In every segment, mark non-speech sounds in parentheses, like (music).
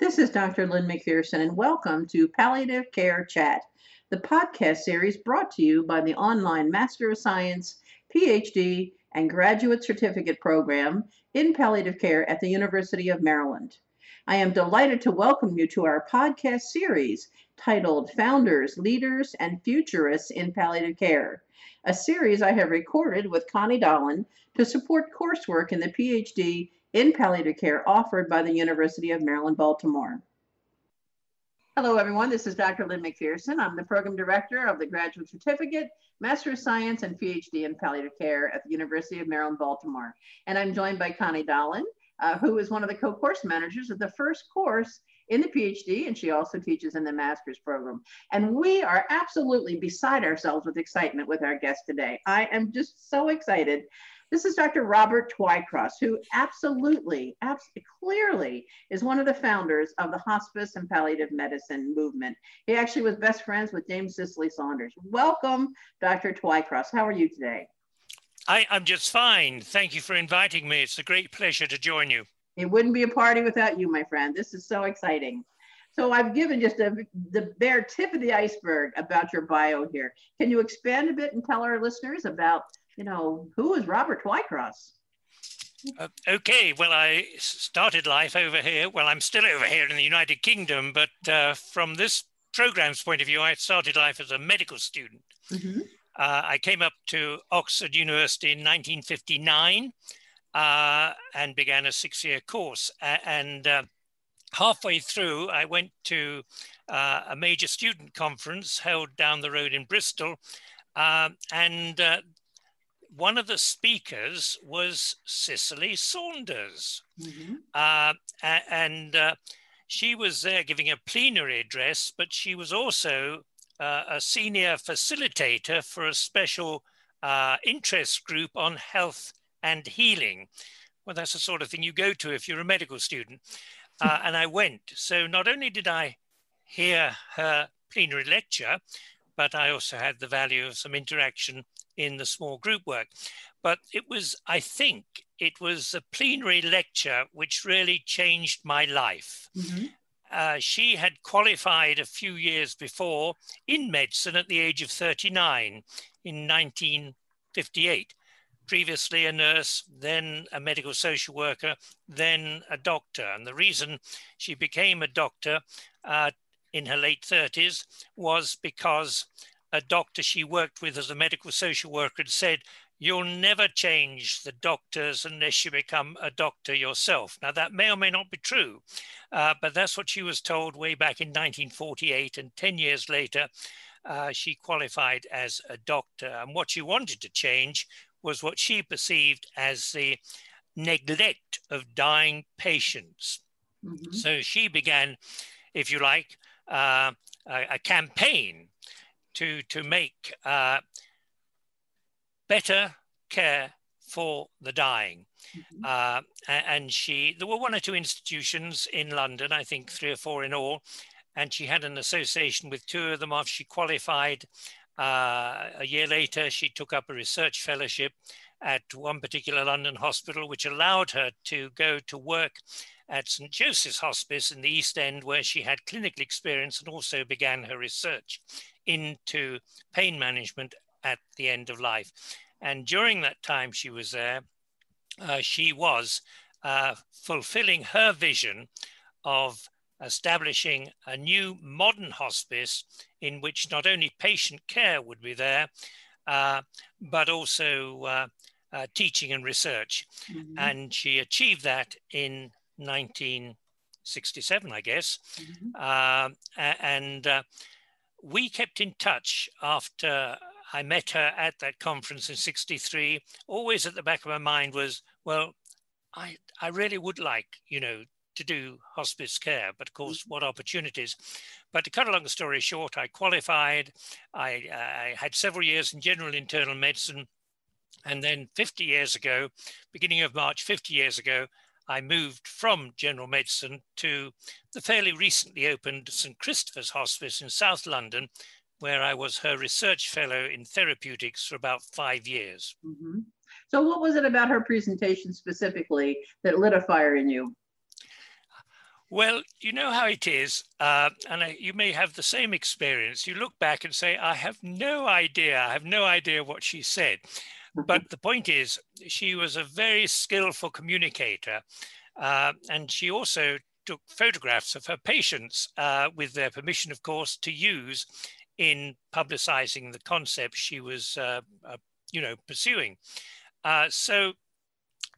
This is Dr. Lynn McPherson, and welcome to Palliative Care Chat, the podcast series brought to you by the online Master of Science, PhD, and Graduate Certificate program in palliative care at the University of Maryland. I am delighted to welcome you to our podcast series titled Founders, Leaders, and Futurists in Palliative Care, a series I have recorded with Connie Dolan to support coursework in the PhD in palliative care offered by the University of Maryland, Baltimore. Hello, everyone. This is Dr. Lynn McPherson. I'm the program director of the Graduate Certificate, Master of Science, and PhD in Palliative Care at the University of Maryland, Baltimore. And I'm joined by Connie Dolan, uh, who is one of the co-course managers of the first course in the PhD, and she also teaches in the master's program. And we are absolutely beside ourselves with excitement with our guest today. I am just so excited this is Dr. Robert Twycross, who absolutely, absolutely, clearly is one of the founders of the hospice and palliative medicine movement. He actually was best friends with Dame Cicely Saunders. Welcome, Dr. Twycross. How are you today? I, am just fine. Thank you for inviting me. It's a great pleasure to join you. It wouldn't be a party without you, my friend. This is so exciting. So I've given just a, the bare tip of the iceberg about your bio here. Can you expand a bit and tell our listeners about you know, who is Robert Twycross? Uh, okay, well, I started life over here. Well, I'm still over here in the United Kingdom, but uh, from this program's point of view, I started life as a medical student. Mm-hmm. Uh, I came up to Oxford University in 1959 uh, and began a six year course. and uh, halfway through, I went to uh, a major student conference held down the road in Bristol. Um, and one of the speakers was Cicely Saunders. Mm-hmm. Uh, and uh, she was there giving a plenary address, but she was also uh, a senior facilitator for a special uh, interest group on health and healing. Well, that's the sort of thing you go to if you're a medical student. (laughs) Uh, and I went. So not only did I hear her plenary lecture, but I also had the value of some interaction in the small group work. But it was, I think, it was a plenary lecture which really changed my life. Mm-hmm. Uh, she had qualified a few years before in medicine at the age of 39 in 1958. Previously a nurse, then a medical social worker, then a doctor. And the reason she became a doctor uh, in her late 30s was because a doctor she worked with as a medical social worker had said, You'll never change the doctors unless you become a doctor yourself. Now, that may or may not be true, uh, but that's what she was told way back in 1948. And 10 years later, uh, she qualified as a doctor. And what she wanted to change was what she perceived as the neglect of dying patients. Mm-hmm. So she began, if you like, uh, a, a, campaign to, to make uh, better care for the dying. Mm-hmm. Uh, and she, there were one or two institutions in London, I think three or four in all, and she had an association with two of them after she qualified. Uh, a year later, she took up a research fellowship at one particular London hospital, which allowed her to go to work at St. Joseph's Hospice in the East End, where she had clinical experience and also began her research into pain management at the end of life. And during that time she was there, uh, she was uh, fulfilling her vision of establishing a new modern hospice in which not only patient care would be there, uh, but also uh, uh, teaching and research. Mm-hmm. And she achieved that in 1967, I guess. Mm-hmm. Uh, and uh, we kept in touch after I met her at that conference in 63. Always at the back of my mind was, well, I, I really would like, you know, to do hospice care, but of course, mm-hmm. what opportunities. But to cut a long story short, I qualified. I, I had several years in general internal medicine. And then 50 years ago, beginning of March, 50 years ago, I moved from general medicine to the fairly recently opened St. Christopher's Hospice in South London, where I was her research fellow in therapeutics for about five years. Mm-hmm. So, what was it about her presentation specifically that lit a fire in you? Well, you know how it is, uh, and I, you may have the same experience. You look back and say, I have no idea. I have no idea what she said. But the point is, she was a very skillful communicator. Uh, and she also took photographs of her patients uh, with their permission, of course, to use in publicizing the concept she was, uh, uh, you know, pursuing. Uh, so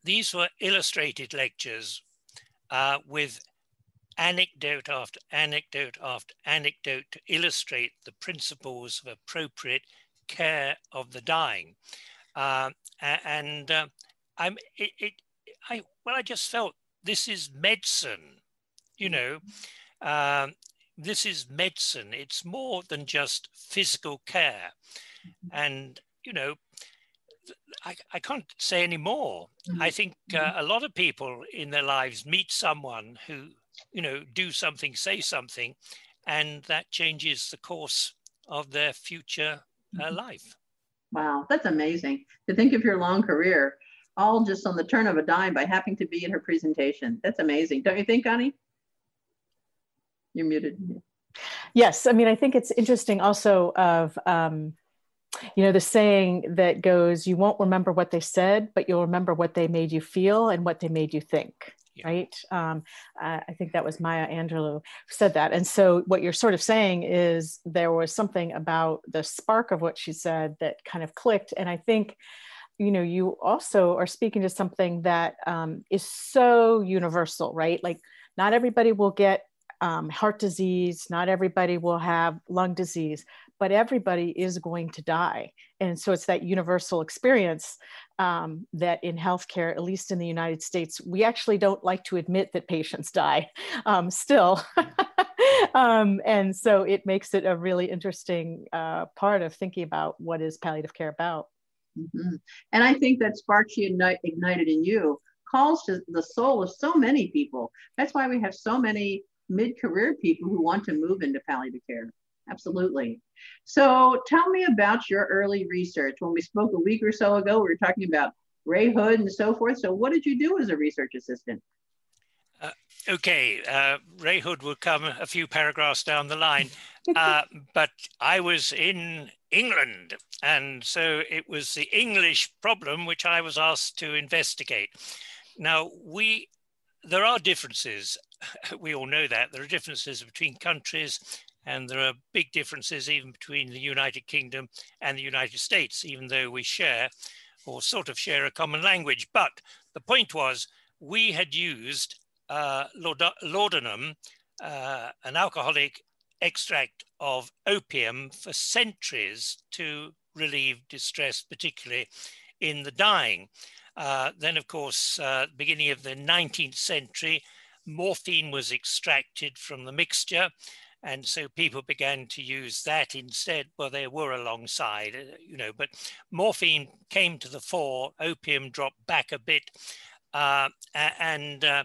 these were illustrated lectures with anecdote after anecdote after anecdote to illustrate the principles of appropriate care of the dying. Uh, and uh, I'm it, it, I well I just felt this is medicine, you know. Um, this is medicine. It's more than just physical care, and you know, I, I can't say any more. Mm-hmm. I think uh, mm-hmm. a lot of people in their lives meet someone who you know, do something, say something, and that changes the course of their future uh, mm-hmm. life. Wow, that's amazing to think of your long career all just on the turn of a dime by happening to be in her presentation. That's amazing, don't you think, Connie? You're muted. Yes, I mean, I think it's interesting also of, um, you know, the saying that goes, you won't remember what they said, but you'll remember what they made you feel and what they made you think yeah. right? Um, uh, I think that was Maya Angelou said that. And so, what you're sort of saying is there was something about the spark of what she said that kind of clicked. And I think, you know, you also are speaking to something that um, is so universal, right? Like, not everybody will get um, heart disease, not everybody will have lung disease, but everybody is going to die. And so it's that universal experience um, that in healthcare, at least in the United States, we actually don't like to admit that patients die (laughs) um, still. (laughs) um, and so it makes it a really interesting uh, part of thinking about what is palliative care about. Mm-hmm. And I think that spark she ignite, ignited in you calls to the soul of so many people. That's why we have so many mid-career people who want to move into palliative care. Absolutely. So tell me about your early research. When we spoke a week or so ago, we were talking about Ray Houde and so forth. So what did you do as a research assistant? Uh, okay, uh, Ray Houde will come a few paragraphs down the line, uh, (laughs) but I was in England, and so it was the English problem which I was asked to investigate. Now we, there are differences. (laughs) We all know that there are differences between countries and there are big differences even between the United Kingdom and the United States, even though we share or sort of share a common language. But the point was, we had used uh, laudanum, uh, an alcoholic extract of opium, for centuries to relieve distress, particularly in the dying. Uh, then, of course, uh, beginning of the 19th century, morphine was extracted from the mixture and so people began to use that instead. Well they were alongside uh, you know but morphine came to the fore opium dropped back a bit uh, and uh,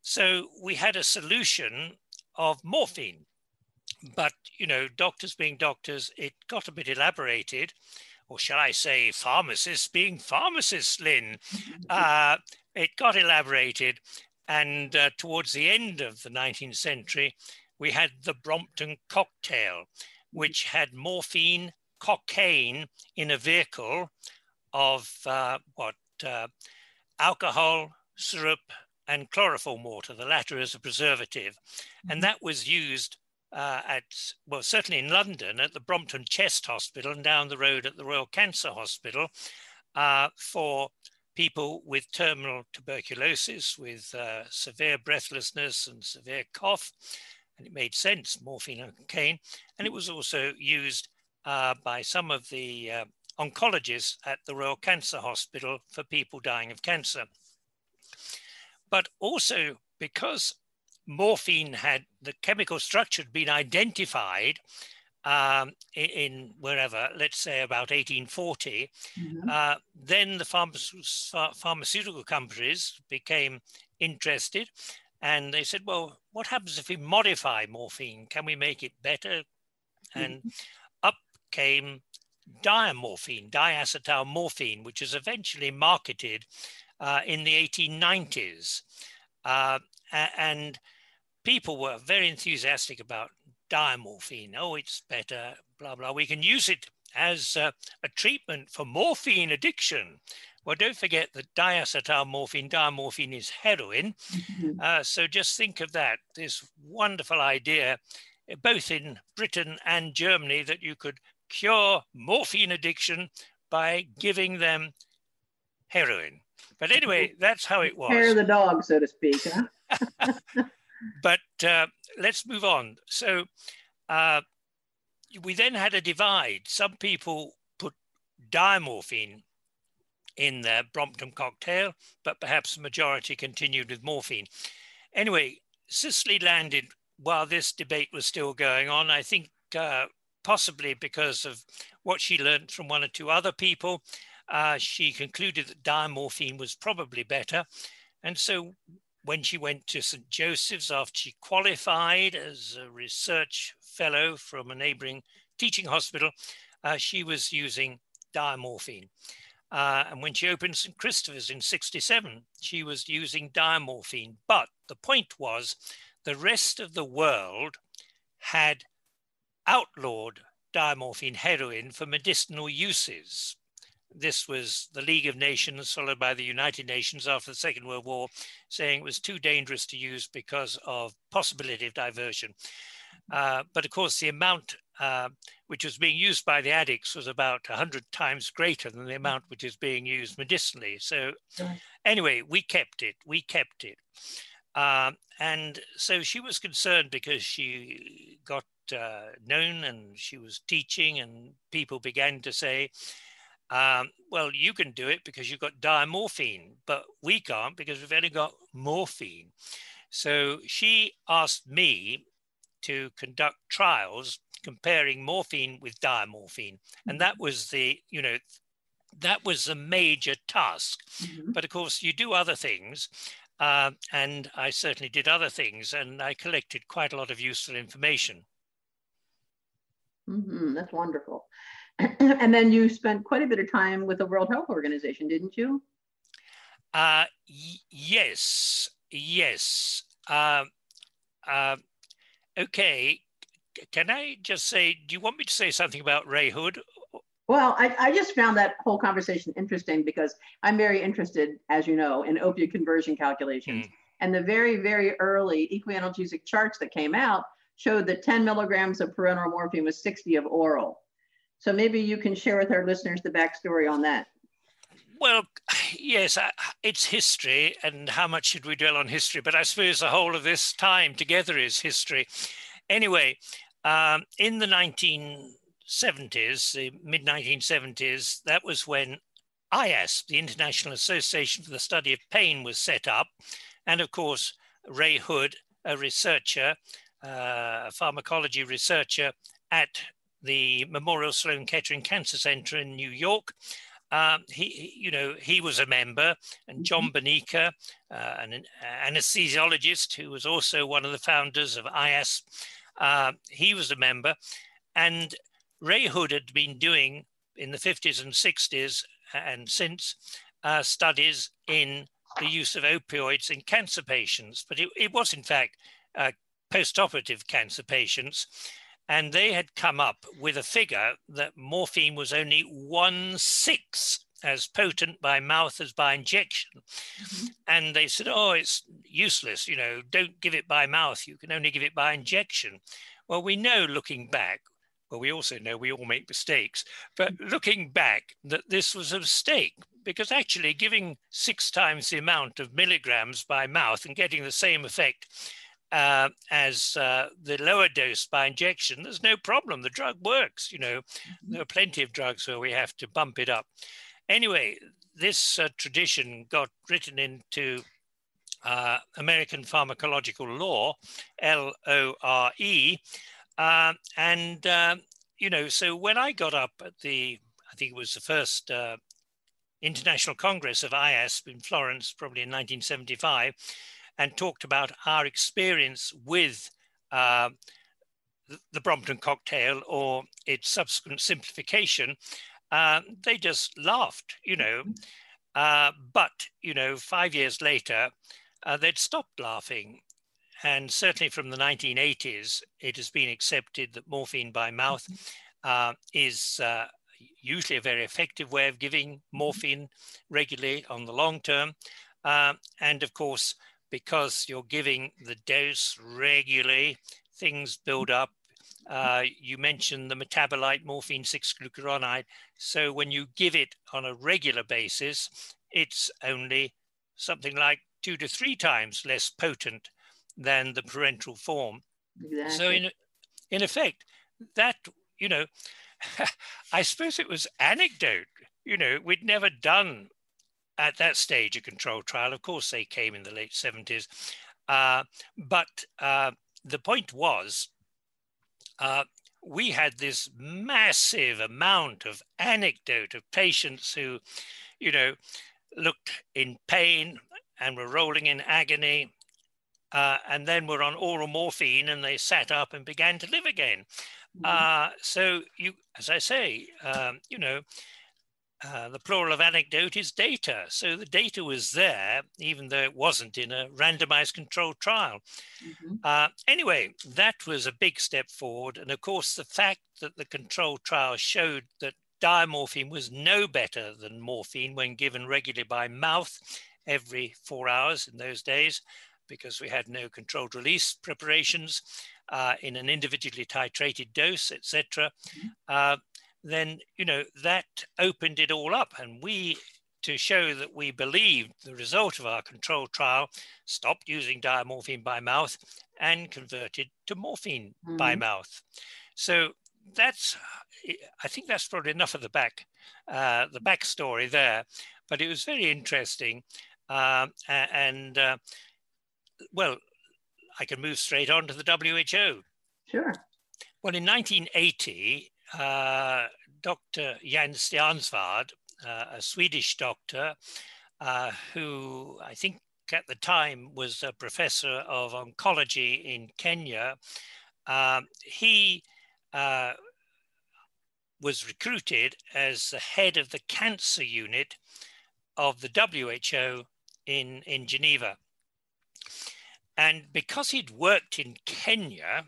so we had a solution of morphine. But you know doctors being doctors it got a bit elaborated or shall i say pharmacists being pharmacists lynn. (laughs) Uh, it got elaborated and uh, towards the end of the 19th century we had the Brompton cocktail, which had morphine, cocaine in a vehicle of uh, what uh, alcohol, syrup, and chloroform water, the latter as a preservative. And mm-hmm. that was used uh, at, well, certainly in London at the Brompton Chest Hospital and down the road at the Royal Cancer Hospital uh, for people with terminal tuberculosis, with uh, severe breathlessness and severe cough and it made sense, morphine and cocaine. And it was also used uh, by some of the uh, oncologists at the Royal Cancer Hospital for people dying of cancer. But also because morphine had the chemical structure had been identified um, in, wherever, let's say about 1840, mm-hmm. uh, then the pharma- pharmaceutical companies became interested and they said, well, what happens if we modify morphine? Can we make it better? And mm-hmm. up came diamorphine, diacetyl morphine, which was eventually marketed uh, in the 1890s. Uh, and people were very enthusiastic about diamorphine. Oh, it's better, blah, blah. We can use it as uh, a treatment for morphine addiction. Well, don't forget that diacetylmorphine, diamorphine is heroin. Mm-hmm. Uh, so just think of that, this wonderful idea, both in Britain and Germany, that you could cure morphine addiction by giving them heroin. But anyway, (laughs) that's how it was. Hair the dog, so to speak. Huh? (laughs) (laughs) but uh, let's move on. So uh, we then had a divide. Some people put diamorphine in their Brompton cocktail, but perhaps the majority continued with morphine. Anyway, Cicely landed while this debate was still going on. I think uh, possibly because of what she learned from one or two other people, uh, she concluded that diamorphine was probably better. And so when she went to St. Joseph's after she qualified as a research fellow from a neighboring teaching hospital, uh, she was using diamorphine. Uh, and when she opened St. Christopher's in 67, she was using diamorphine. But the point was the rest of the world had outlawed diamorphine heroin for medicinal uses. This was the League of Nations, followed by the United Nations after the Second World War, saying it was too dangerous to use because of possibility of diversion. Uh, but of course, the amount uh, which was being used by the addicts was about 100 times greater than the amount which is being used medicinally. So, anyway, we kept it. We kept it. Uh, and so she was concerned because she got uh, known and she was teaching, and people began to say, um, well, you can do it because you've got diamorphine, but we can't because we've only got morphine. So she asked me to conduct trials comparing morphine with diamorphine. And that mm-hmm. was the, you know, that was a major task. Mm-hmm. But of course, you do other things. Uh, and I certainly did other things, and I collected quite a lot of useful information. Mm-hmm. That's wonderful. (clears throat) and then you spent quite a bit of time with the World Health Organization, didn't you? Uh, y- yes, yes. Uh, uh, okay. Can I just say, do you want me to say something about Ray Houde? Well, I, I just found that whole conversation interesting because I'm very interested, as you know, in opiate conversion calculations. Mm. And the very, very early equianalgesic charts that came out showed that 10 milligrams of parenteral morphine was 60 of oral. So maybe you can share with our listeners the backstory on that. Well, (sighs) yes, it's history, and how much should we dwell on history? But I suppose the whole of this time together is history. Anyway, um, in the 1970s, the mid 1970s, that was when IASP, the International Association for the Study of Pain, was set up. And of course, Ray Houde, a researcher, uh, a pharmacology researcher at the Memorial Sloan Kettering Cancer Center in New York. Um, he, you know, he was a member, and John mm-hmm. Bonica, uh, an anesthesiologist who was also one of the founders of IAS, uh, he was a member, and Ray Houde had been doing in the 50s and 60s and since uh, studies in the use of opioids in cancer patients, but it, it was in fact uh, post-operative cancer patients. And they had come up with a figure that morphine was only one sixth as potent by mouth as by injection. Mm-hmm. And they said, oh, it's useless, you know, don't give it by mouth, you can only give it by injection. Well, we know looking back, well, we also know we all make mistakes, but mm-hmm. looking back, that this was a mistake because actually giving six times the amount of milligrams by mouth and getting the same effect uh, as uh, the lower dose by injection, there's no problem. The drug works. You know, mm-hmm. there are plenty of drugs where we have to bump it up. Anyway, this uh, tradition got written into uh, American Pharmacological Law, L O R E. Uh, and, uh, you know, so when I got up at the, I think it was the first International Congress of IASP in Florence, probably in 1975 and talked about our experience with uh, the Brompton cocktail or its subsequent simplification, uh, they just laughed, you know. Uh, but, you know, five years later, uh, they'd stopped laughing. and certainly from the 1980s, it has been accepted that morphine by mouth uh, is uh, usually a very effective way of giving morphine regularly on the long term. Uh, and of course, because you're giving the dose regularly, things build up. Uh, you mentioned the metabolite morphine 6 glucuronide. So when you give it on a regular basis, it's only something like two to three times less potent than the parenteral form. Exactly. So in in effect, that you know, (laughs) I suppose it was anecdote. You know, we'd never done at that stage a control trial. Of course, they came in the late seventies, uh, but uh, the point was. Uh, we had this massive amount of anecdote of patients who, you know, looked in pain and were rolling in agony uh, and then were on oral morphine and they sat up and began to live again. Mm-hmm. Uh, so you, as I say, um, you know, uh, the plural of anecdote is data. So the data was there, even though it wasn't in a randomized controlled trial. Mm-hmm. Uh, anyway, that was a big step forward. And of course, the fact that the controlled trial showed that diamorphine was no better than morphine when given regularly by mouth every four hours in those days because we had no controlled release preparations uh, in an individually titrated dose, etc., mm-hmm. uh, then you know that opened it all up, and we to show that we believed the result of our control trial, stopped using diamorphine by mouth and converted to morphine mm-hmm. by mouth. So that's, I think that's probably enough of the back, uh, the backstory there. But it was very interesting, uh, and uh, well, I can move straight on to the WHO. Sure. Well, in 1980, uh, Dr. Jan Stjernswärd, uh, a Swedish doctor uh, who I think at the time was a professor of oncology in Kenya, um, he uh, was recruited as the head of the cancer unit of the WHO in, in Geneva. And because he'd worked in Kenya,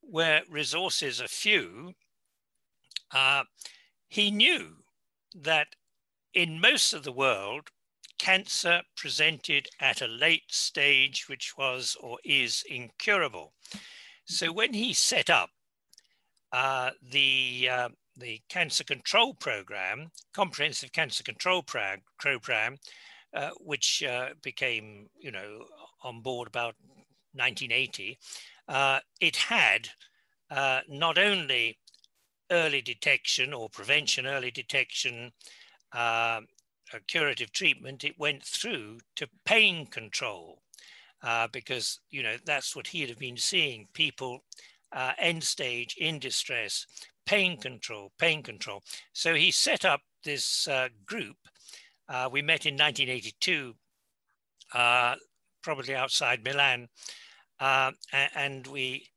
where resources are few, uh, he knew that in most of the world, cancer presented at a late stage, which was or is incurable. So when he set up uh, the uh, the cancer control program, comprehensive cancer control program, uh, which uh, became, you know, on board about 1980, uh, it had uh, not only early detection or prevention, early detection, uh, curative treatment, it went through to pain control uh, because, you know, that's what he'd have been seeing people uh, end stage in distress, pain control, pain control. So he set up this uh, group. we met in 1982 probably outside Milan, uh, and we,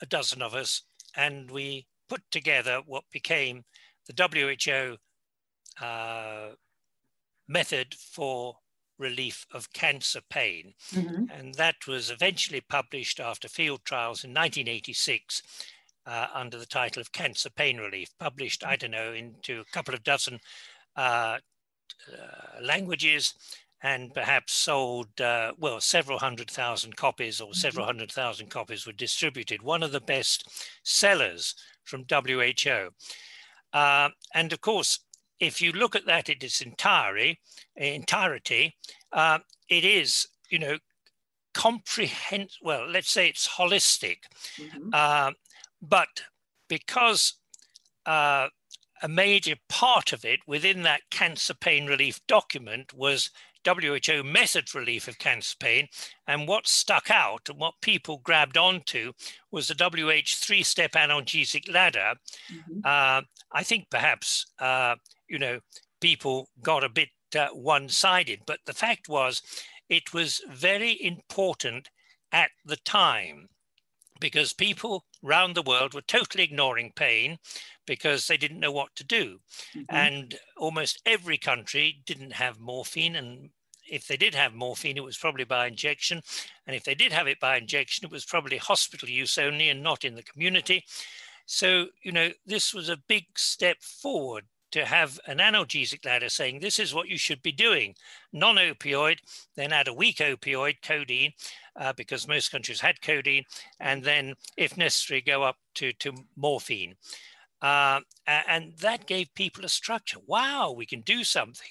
a dozen of us, and we put together what became the WHO uh, method for relief of cancer pain. Mm-hmm. And that was eventually published after field trials in 1986 uh, under the title of Cancer Pain Relief, published, I don't know, into a couple of dozen uh, uh languages and perhaps sold, uh, well, several hundred thousand copies or several mm-hmm. hundred thousand copies were distributed. One of the best sellers from WHO. Uh, and of course, if you look at that in its entirety, entirety uh, it is, you know, comprehensive, well, let's say it's holistic. Mm-hmm. Uh, but because uh, a major part of it within that cancer pain relief document was WHO method for relief of cancer pain. And what stuck out and what people grabbed onto was the WH three step analgesic ladder. Mm-hmm. Uh, I think perhaps, uh, you know, people got a bit uh, one sided, but the fact was it was very important at the time because people around the world were totally ignoring pain because they didn't know what to do. Mm-hmm. And almost every country didn't have morphine, and if they did have morphine, it was probably by injection. And if they did have it by injection, it was probably hospital use only and not in the community. So, you know, this was a big step forward to have an analgesic ladder saying this is what you should be doing non opioid, then add a weak opioid, codeine, uh, because most countries had codeine, and then, if necessary, go up to, to morphine. Uh, and that gave people a structure. Wow, we can do something.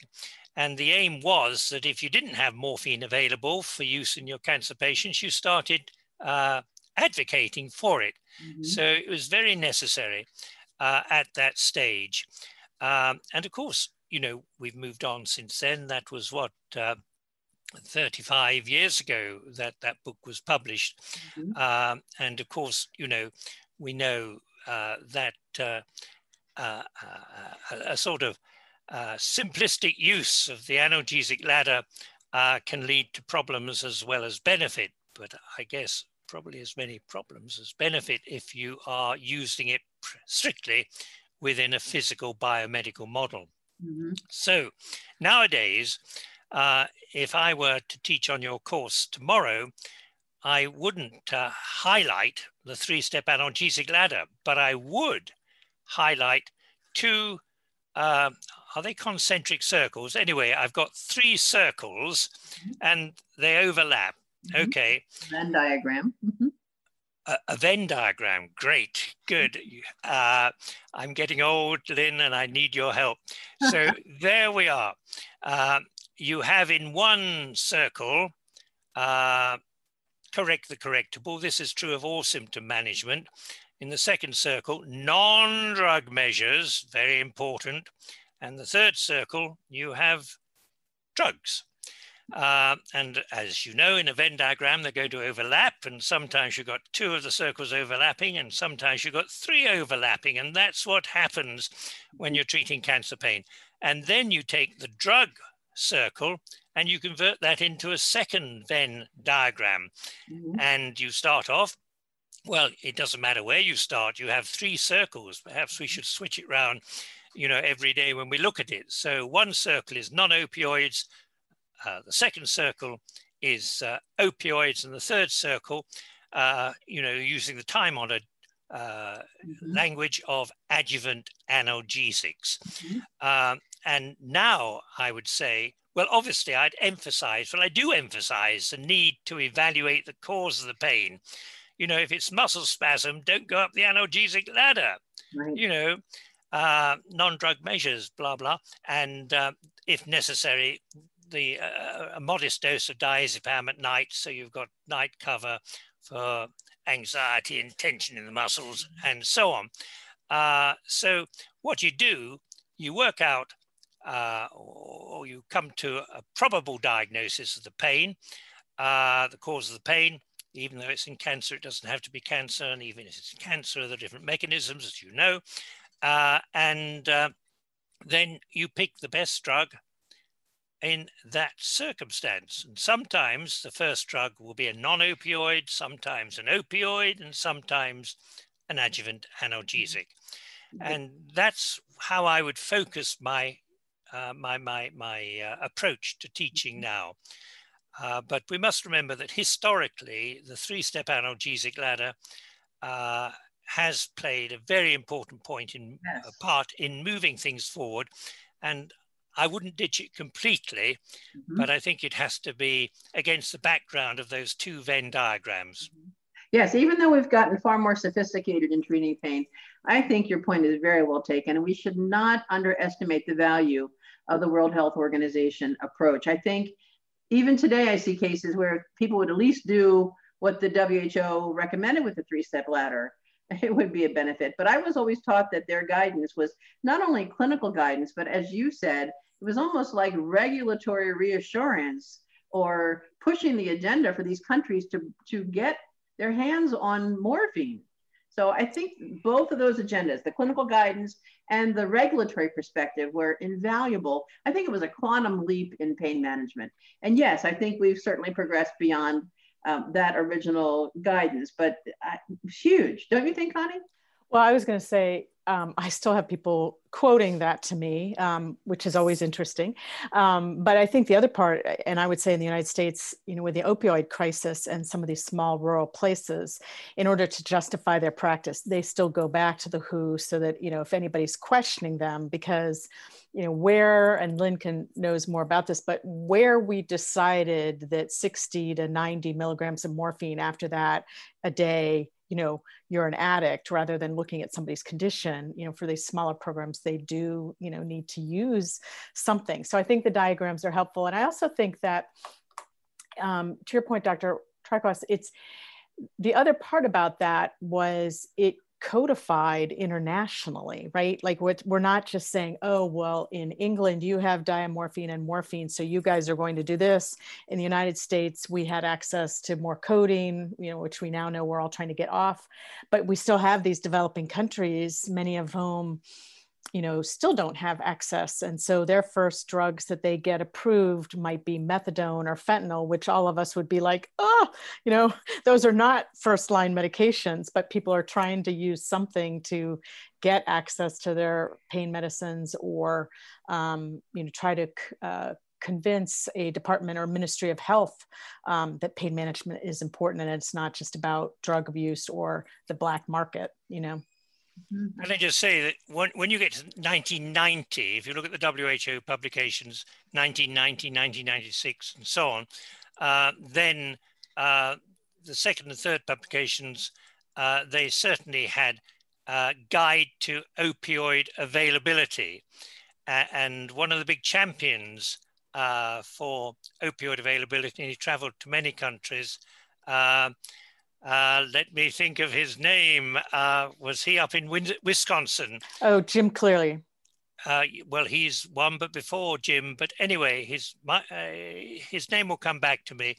And the aim was that if you didn't have morphine available for use in your cancer patients, you started uh, advocating for it. Mm-hmm. So it was very necessary uh, at that stage. Um, and of course, you know, we've moved on since then. That was what, uh, 35 years ago that that book was published. Mm-hmm. Um, and of course, you know, we know uh, that uh, uh, uh a, a, sort of uh, simplistic use of the analgesic ladder uh, can lead to problems as well as benefit. But I guess probably as many problems as benefit if you are using it strictly within a physical biomedical model. Mm-hmm. So nowadays, uh, if I were to teach on your course tomorrow, I wouldn't uh, highlight the three step analgesic ladder, but I would highlight two, uh, are they concentric circles? Anyway, I've got three circles mm-hmm. and they overlap. Mm-hmm. Okay. Venn diagram. Mm-hmm. A, a, Venn diagram. Great. Good. Uh, I'm getting old, Lynn, and I need your help. So (laughs) there we are. Uh, you have in one circle uh, correct the correctable. This is true of all symptom management. In the second circle, non drug measures, very important. And the third circle, you have drugs. Uh, and as you know, in a Venn diagram, they're going to overlap. And sometimes you've got two of the circles overlapping, and sometimes you've got three overlapping. And that's what happens when you're treating cancer pain. And then you take the drug circle and you convert that into a second Venn diagram. Mm-hmm. And you start off, well, it doesn't matter where you start, you have three circles. Perhaps we should switch it around, you know, every day when we look at it. So one circle is non opioids, uh, the second circle is uh, opioids, and the third circle, uh, you know, using the time honored uh, mm-hmm. language of adjuvant analgesics. Mm-hmm. Um, and now I would say, well, obviously, I'd emphasize, well, I do emphasize the need to evaluate the cause of the pain. You know, if it's muscle spasm, don't go up the analgesic ladder. Right. You know, uh, non drug measures, blah, blah. And uh, if necessary, the uh, a modest dose of diazepam at night, so you've got night cover for anxiety and tension in the muscles and so on. Uh, so what you do, you work out uh, or you come to a probable diagnosis of the pain, uh, the cause of the pain, even though it's in cancer, it doesn't have to be cancer. And even if it's cancer, there are different mechanisms, as you know. Uh, and uh, then you pick the best drug in that circumstance. And sometimes the first drug will be a non opioid, sometimes an opioid, and sometimes an adjuvant analgesic. Mm-hmm. And that's how I would focus my, uh, my, my, my uh, approach to teaching mm-hmm. now. Uh, but we must remember that historically, the three step analgesic ladder uh, has played a very important point in yes. part in moving things forward. And I wouldn't ditch it completely, mm-hmm. but I think it has to be against the background of those two Venn diagrams. Mm-hmm. Yes, even though we've gotten far more sophisticated in treating pain, I think your point is very well taken, and we should not underestimate the value of the World Health Organization approach. I think even today, I see cases where people would at least do what the WHO recommended with the three step ladder (laughs) it would be a benefit. But I was always taught that their guidance was not only clinical guidance, but as you said, it was almost like regulatory reassurance or pushing the agenda for these countries to, to get their hands on morphine. So I think both of those agendas, the clinical guidance and the regulatory perspective, were invaluable. I think it was a quantum leap in pain management. And yes, I think we've certainly progressed beyond um, that original guidance, but uh, huge, don't you think, Connie? Well, I was going to say, um, I still have people quoting that to me, um, which is always interesting. Um, but I think the other part, and I would say in the United States, you know, with the opioid crisis and some of these small rural places, in order to justify their practice, they still go back to the WHO so that, you know, if anybody's questioning them, because, you know, where, and Lincoln knows more about this, but where we decided that 60 to 90 milligrams of morphine after that a day you know you're an addict rather than looking at somebody's condition you know for these smaller programs they do you know need to use something so i think the diagrams are helpful and i also think that um, to your point dr Twycross, it's the other part about that was it codified internationally, right? Like we're not just saying, oh, well, in England, you have diamorphine and morphine, so you guys are going to do this. In the United States, we had access to more codeine, you know, which we now know we're all trying to get off. But we still have these developing countries, many of whom you know still don't have access and so their first drugs that they get approved might be methadone or fentanyl which all of us would be like oh you know (laughs) those are not first line medications but people are trying to use something to get access to their pain medicines or um, you know try to uh, convince a department or ministry of health um, that pain management is important and it's not just about drug abuse or the black market you know Mm-hmm. Can I just say that when, when you get to 1990, if you look at the WHO publications, 1990, 1996, and so on, uh, then uh, the second and third publications, uh, they certainly had a guide to opioid availability. and one of the big champions uh, for opioid availability, and he traveled to many countries, uh, let me think of his name. Uh, was he up in Wisconsin? Oh, Jim Cleary. Uh, well, he's one, but before Jim. But anyway, his my, uh, his name will come back to me.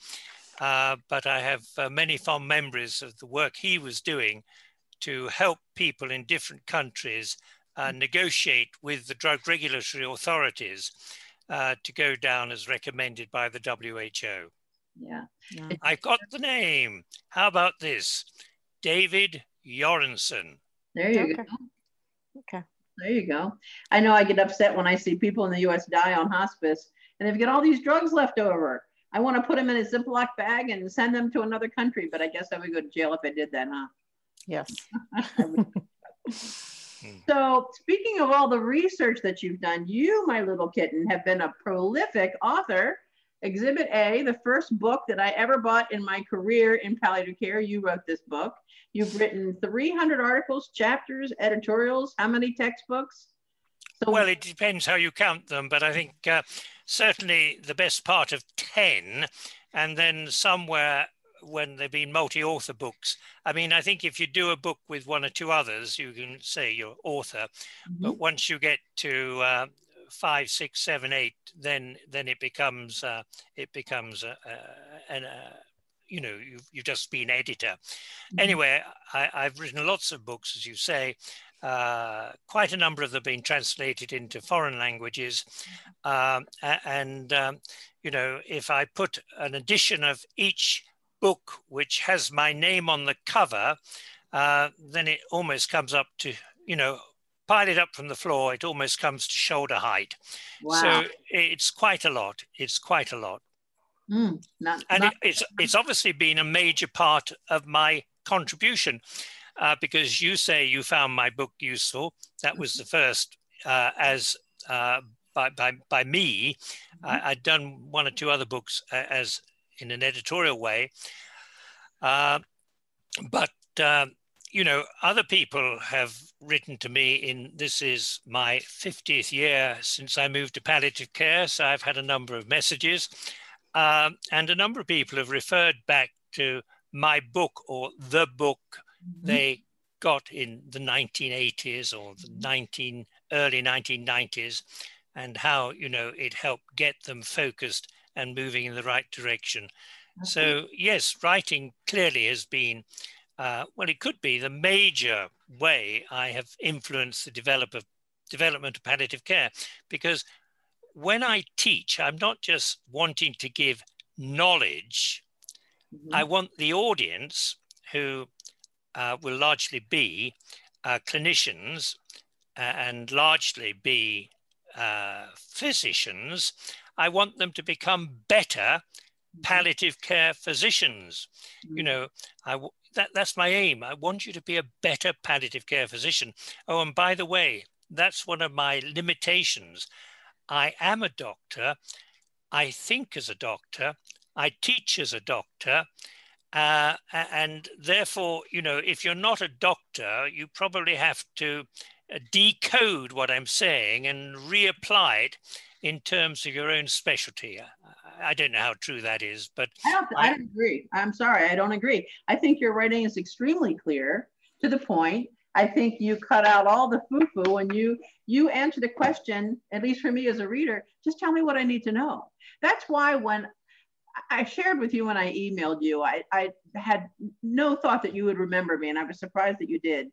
Uh, but I have uh, many fond memories of the work he was doing to help people in different countries negotiate with the drug regulatory authorities to go down as recommended by the WHO. Yeah. yeah. I got the name. How about this? David Joranson. There you okay. go. Okay. There you go. I know I get upset when I see people in the US die on hospice and they've got all these drugs left over. I want to put them in a Ziploc bag and send them to another country, but I guess I would go to jail if I did that, huh? Yes. (laughs) so, speaking of all the research that you've done, you, my little kitten, have been a prolific author Exhibit A, the first book that I ever bought in my career in palliative care. You wrote this book. You've written 300 articles, chapters, editorials. How many textbooks? So well, it depends how you count them, but I think uh, certainly the best part of 10, and then somewhere when they've been multi-author books. I mean, I think if you do a book with one or two others, you can say you're author. Mm-hmm. But once you get to uh, five, six, seven, eight, then then it becomes uh, it becomes a, a, an, a you know you've, you've just been editor. Mm-hmm. Anyway, I, have written lots of books, as you say. Uh, quite a number of them being translated into foreign languages, um, and um, you know if I put an edition of each book which has my name on the cover, uh, then it almost comes up to you know pile it up from the floor, it almost comes to shoulder height. Wow. So it's quite a lot. It's quite a lot. Mm, not, and not- it, it's it's obviously been a major part of my contribution uh, because you say you found my book useful. That was the first uh, as uh, by, by, by me. Mm-hmm. I, had done one or two other books uh, as in an editorial way. Uh, but um, you know, other people have written to me in this is my 50th year since I moved to palliative care. So I've had a number of messages. Um, and a number of people have referred back to my book or the book mm-hmm. they got in the 1980s or the 19 early 1990s and how you know it helped get them focused and moving in the right direction okay. so yes writing clearly has been uh, well, it could be the major way I have influenced the develop of, development of palliative care. Because when I teach, I'm not just wanting to give knowledge, mm-hmm. I want the audience, who uh, will largely be uh, clinicians, and largely be uh, physicians, I want them to become better mm-hmm. palliative care physicians. Mm-hmm. You know, I, that, that's my aim. I want you to be a better palliative care physician. Oh, and by the way, that's one of my limitations. I am a doctor. I think as a doctor. I teach as a doctor. Uh, and therefore, you know, if you're not a doctor, you probably have to uh, decode what I'm saying and reapply it in terms of your own specialty. I don't know how true that is, but I don't, I, don't agree. I'm sorry, I don't agree. I think your writing is extremely clear to the point. I think you cut out all the foo-foo and you you answer the question, at least for me as a reader, just tell me what I need to know. That's why when I shared with you when I emailed you, I, I had no thought that you would remember me, and I was surprised that you did.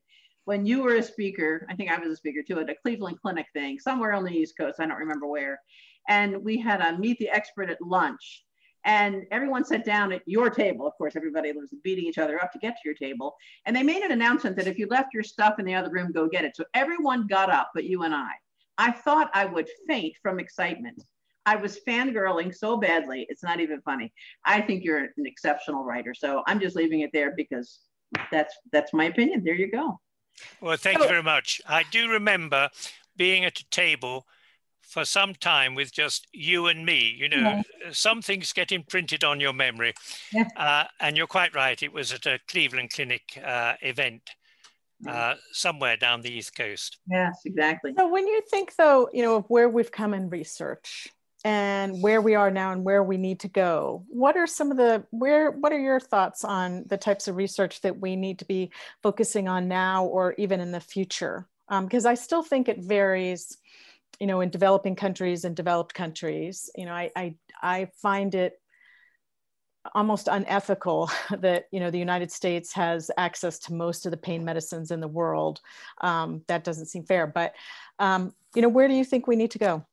When you were a speaker, I think I was a speaker too, at a Cleveland Clinic thing, somewhere on the East Coast, I don't remember where. And we had a meet the expert at lunch. And everyone sat down at your table. Of course, everybody was beating each other up to get to your table. And they made an announcement that if you left your stuff in the other room, go get it. So everyone got up but you and I. I thought I would faint from excitement I was fangirling so badly. It's not even funny. I think you're an exceptional writer. So I'm just leaving it there because that's that's my opinion. There you go. Well, thank you very much. I do remember being at a table for some time with just you and me. You know, yeah. some things get imprinted on your memory. Yeah. Uh, and you're quite right. It was at a Cleveland Clinic uh, event. Uh, somewhere down the East Coast. Yes, exactly. So, when you think, though, you know, of where we've come in research, and where we are now and where we need to go what are some of the where what are your thoughts on the types of research that we need to be focusing on now or even in the future because um, i still think it varies you know in developing countries and developed countries you know i i, I find it almost unethical (laughs) that you know the united states has access to most of the pain medicines in the world um, that doesn't seem fair but um, you know where do you think we need to go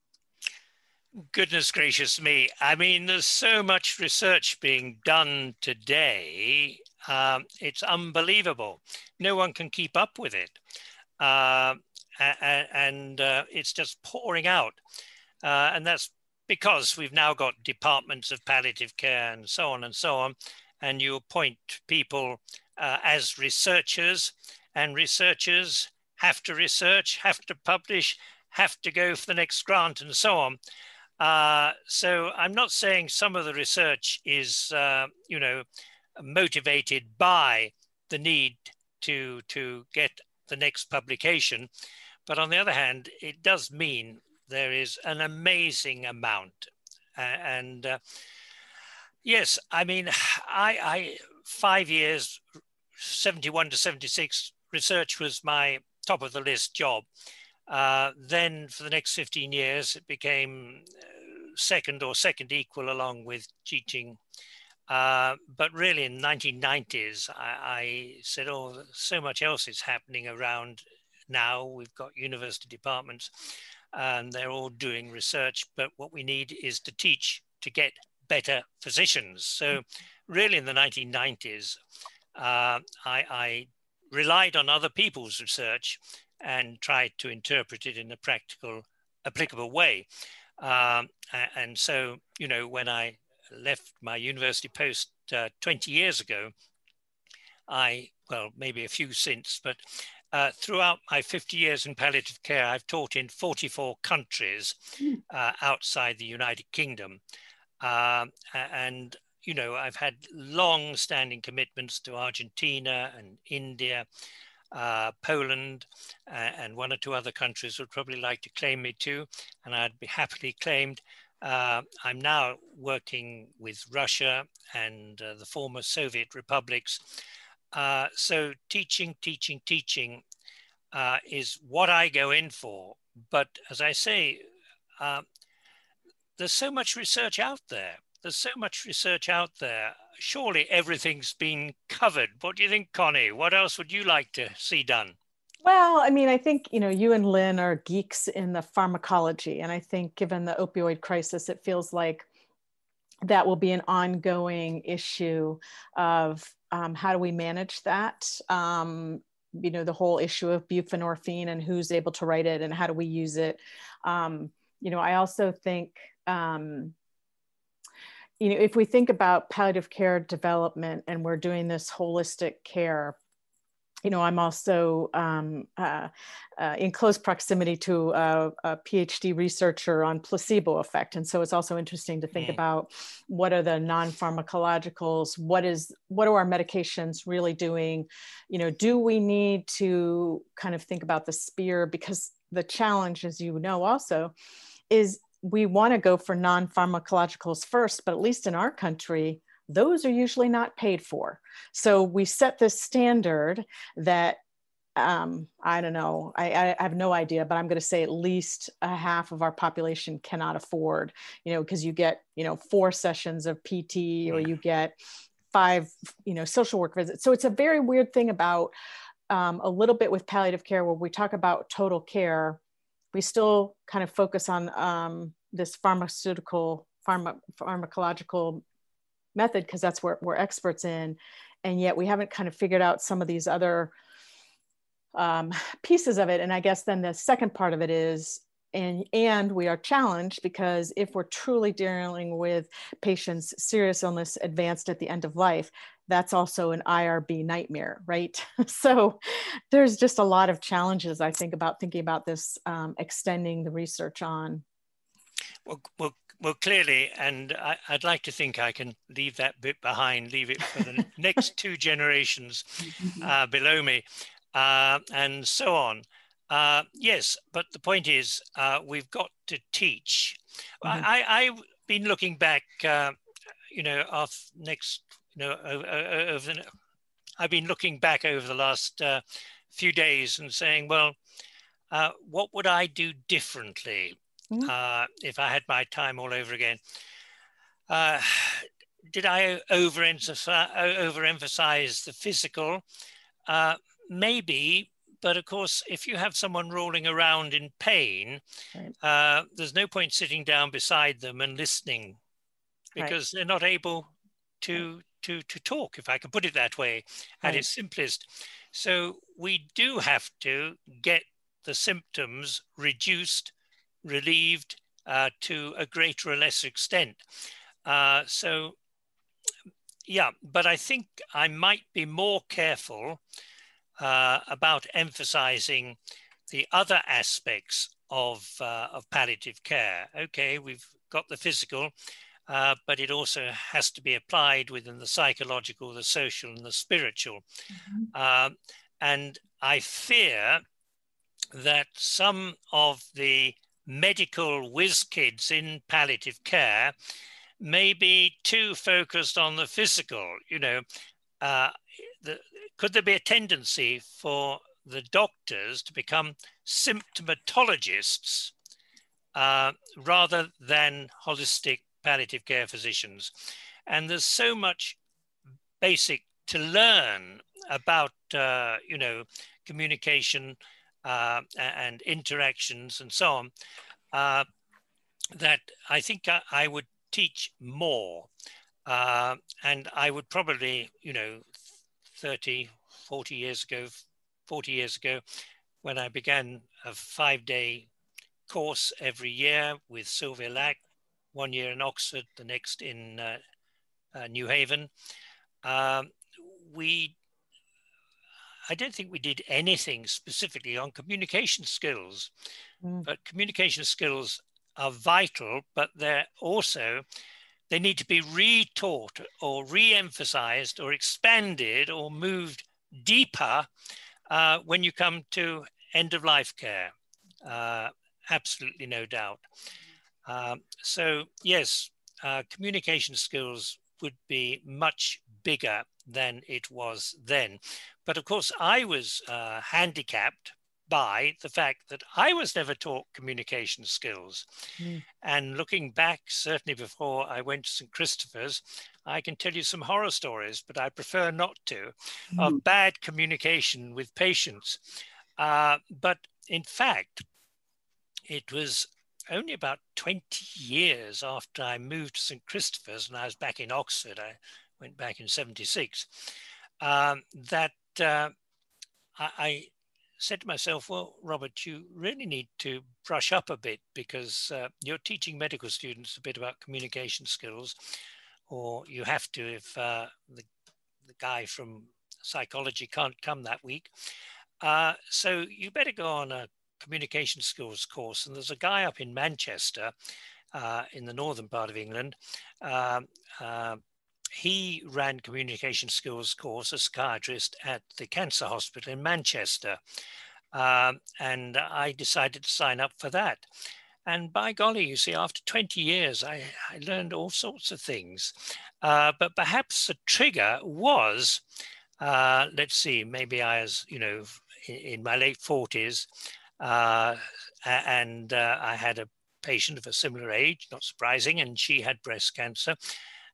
Goodness gracious me. I mean, there's so much research being done today. Um, it's unbelievable. No one can keep up with it. Uh, and uh, it's just pouring out. Uh, and that's because we've now got departments of palliative care and so on and so on. And you appoint people uh, as researchers, and researchers have to research, have to publish, have to go for the next grant, and so on. Uh, so I'm not saying some of the research is, uh, you know, motivated by the need to to get the next publication, but on the other hand, it does mean there is an amazing amount, uh, and yes, I mean, I, I five years, 71 to 76, research was my top of the list job. Uh, then for the next 15 years, it became uh, second or second equal along with teaching. Uh, but really in 1990s, I, I, said, oh, so much else is happening around now. We've got university departments and they're all doing research, but what we need is to teach to get better physicians. So really in the 1990s, uh, I, I relied on other people's research and tried to interpret it in a practical, applicable way. Um, and so, you know, when I left my university post uh, 20 years ago, I, well, maybe a few since, but uh, throughout my 50 years in palliative care, I've taught in 44 countries hmm. uh, outside the United Kingdom. Um, and, you know, I've had long standing commitments to Argentina and India uh, Poland, uh, and one or two other countries would probably like to claim me too, and I'd be happily claimed. Uh, I'm now working with Russia and uh, the former Soviet republics. Uh, so teaching, teaching, teaching uh, is what I go in for. But as I say, there's so much research out there. There's so much research out there surely everything's been covered. What do you think, Connie? What else would you like to see done? Well, I mean, I think, you know, you and Lynn are geeks in the pharmacology. And I think given the opioid crisis, it feels like that will be an ongoing issue of um, how do we manage that? Um, you know the whole issue of buprenorphine and who's able to write it and how do we use it um, you know i also think um, you know if we think about palliative care development and we're doing this holistic care you know, I'm also um, uh, uh, in close proximity to a, a, PhD researcher on placebo effect, and so it's also interesting to think mm. about what are the non-pharmacologicals, what is what are our medications really doing? You know, do we need to kind of think about the spear because the challenge, as you know, also is we want to go for non-pharmacologicals first, but at least in our country, those are usually not paid for. So we set this standard that um, I don't know, I, I, have no idea, but I'm going to say at least a half of our population cannot afford, you know, because you get, you know, four sessions of PT or you get five, you know, social work visits. So it's a very weird thing about um, a little bit with palliative care where we talk about total care. We still kind of focus on um, this pharmaceutical, pharma, pharmacological method because that's what we're experts in and yet we haven't kind of figured out some of these other um, pieces of it. And i guess then the second part of it is and and we are challenged because if we're truly dealing with patients serious illness advanced at the end of life that's also an irb nightmare right? (laughs) So there's just a lot of challenges i think about thinking about this um, extending the research on. Well, well well, clearly, and I, would like to think I can leave that bit behind, leave it for the (laughs) next two generations uh, below me, uh, and so on. Uh, yes, but the point is, uh, we've got to teach. Mm-hmm. I, have been looking back, uh, you know, off next, you know, over, over the, I've been looking back over the last uh, few days and saying, well, what would I do differently? Mm-hmm. uh, if I had my time all over again. Uh, did I overemphasize, the physical? Uh, maybe, but of course, if you have someone rolling around in pain, right. Uh, there's no point sitting down beside them and listening because right. they're not able to to to talk, if I can put it that way, at right. its simplest. So we do have to get the symptoms reduced relieved uh, to a greater or less extent. Uh, so, yeah, but I think I might be more careful uh, about emphasizing the other aspects of, uh, of palliative care. Okay, we've got the physical, uh, but it also has to be applied within the psychological, the social, and the spiritual. Mm-hmm. Um, and I fear that some of the medical whiz kids in palliative care may be too focused on the physical. You know, uh, the, could there be a tendency for the doctors to become symptomatologists uh, rather than holistic palliative care physicians? And there's so much basic to learn about, uh, you know, communication uh, and interactions and so on, uh, that I think I, I, would teach more. Uh, and I would probably, you know, 30, 40 years ago, 40 years ago, when I began a five day course every year with Sylvia Lack, one year in Oxford, the next in uh, uh, New Haven. Um, we I don't think we did anything specifically on communication skills, mm. but communication skills are vital, but they're also they need to be retaught or re-emphasized or expanded or moved deeper uh, when you come to end of life care. Uh, absolutely no doubt. Um, so yes, uh, communication skills would be much bigger than it was then. But of course, I was uh, handicapped by the fact that I was never taught communication skills. Mm. And looking back, certainly before I went to St. Christopher's, I can tell you some horror stories, but I prefer not to, mm. of bad communication with patients. Uh, but in fact, it was only about 20 years after I moved to St. Christopher's and I was back in Oxford. I went back in 76, um, that uh, I, I, said to myself, well, Robert, you really need to brush up a bit because uh, you're teaching medical students a bit about communication skills, or you have to if uh, the, the guy from psychology can't come that week. Uh, so you better go on a communication skills course. And there's a guy up in Manchester, uh, in the northern part of England. Um, uh, he ran communication skills course as psychiatrist at the cancer hospital in Manchester. Um, and I decided to sign up for that. And by golly, you see, after 20 years, I, I learned all sorts of things. Uh, but perhaps the trigger was, uh, let's see, maybe I was, you know, in, in my late 40s, uh, and uh, I had a patient of a similar age, not surprising, and she had breast cancer.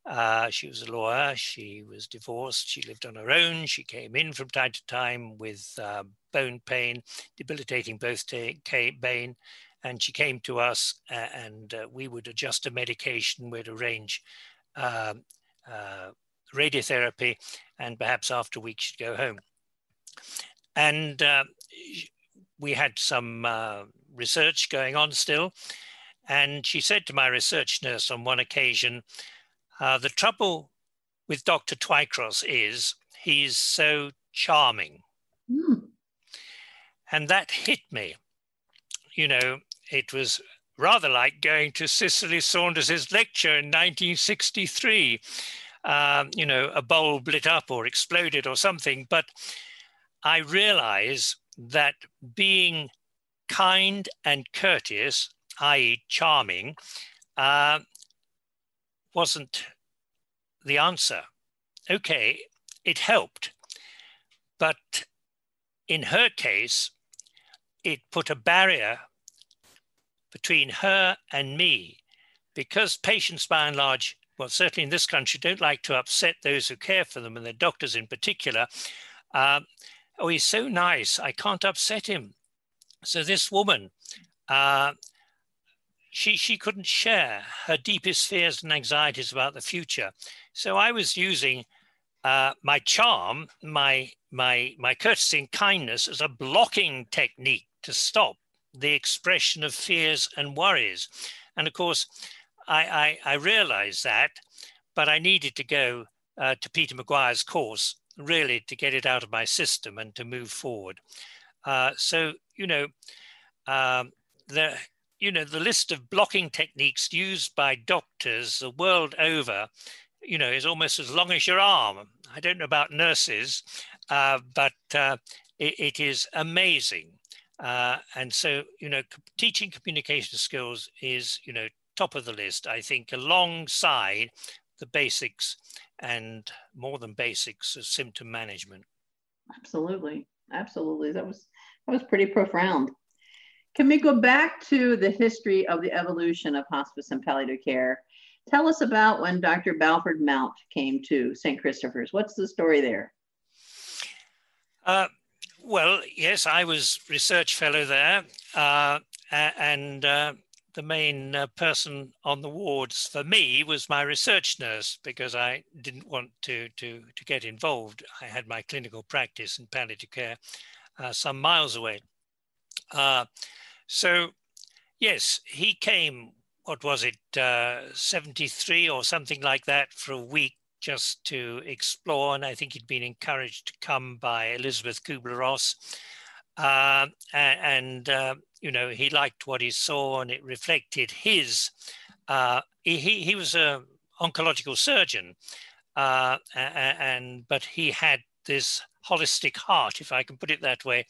Uh, she was a lawyer. She was divorced. She lived on her own. She came in from time to time with uh, bone pain, debilitating both pain. And she came to us, uh, and we would adjust a medication. We'd arrange um, uh, radiotherapy, and perhaps after a week she'd go home. And uh, we had some uh, research going on still. And she said to my research nurse on one occasion, uh, the trouble with Dr. Twycross is he's so charming. Mm. And that hit me. You know, it was rather like going to Cicely Saunders's lecture in 1963. Um, you know, a bulb lit up or exploded or something. But I realize that being kind and courteous, i.e., charming, uh, wasn't the answer. Okay, it helped. But in her case, it put a barrier between her and me because patients, by and large, well, certainly in this country, don't like to upset those who care for them and their doctors in particular. Uh, oh, he's so nice, I can't upset him. So this woman, uh, she she couldn't share her deepest fears and anxieties about the future. So I was using uh, my charm, my my my courtesy and kindness as a blocking technique to stop the expression of fears and worries. And of course, I I, I realized that, but I needed to go uh, to Peter Maguire's course really to get it out of my system and to move forward. Uh, so you know, um, the you know, the list of blocking techniques used by doctors the world over, you know, is almost as long as your arm. I don't know about nurses, uh, but uh, it, it is amazing. Uh, and so, you know, teaching communication skills is, you know, top of the list, I think, alongside the basics and more than basics of symptom management. Absolutely. Absolutely. That was that was pretty profound. Can we go back to the history of the evolution of hospice and palliative care? Tell us about when Dr. Balfour Mount came to St. Christopher's. What's the story there? Uh, well, yes, I was research fellow there, uh, and uh, the main uh, person on the wards for me was my research nurse because I didn't want to to to get involved. I had my clinical practice in palliative care uh, some miles away. Uh, so, yes, he came, what was it, uh, 73 or something like that for a week just to explore. And I think he'd been encouraged to come by Elisabeth Kubler Ross. Uh, and, uh, you know, he liked what he saw and it reflected his. Uh, he, he was a oncological surgeon, uh, and but he had this holistic heart, if I can put it that way.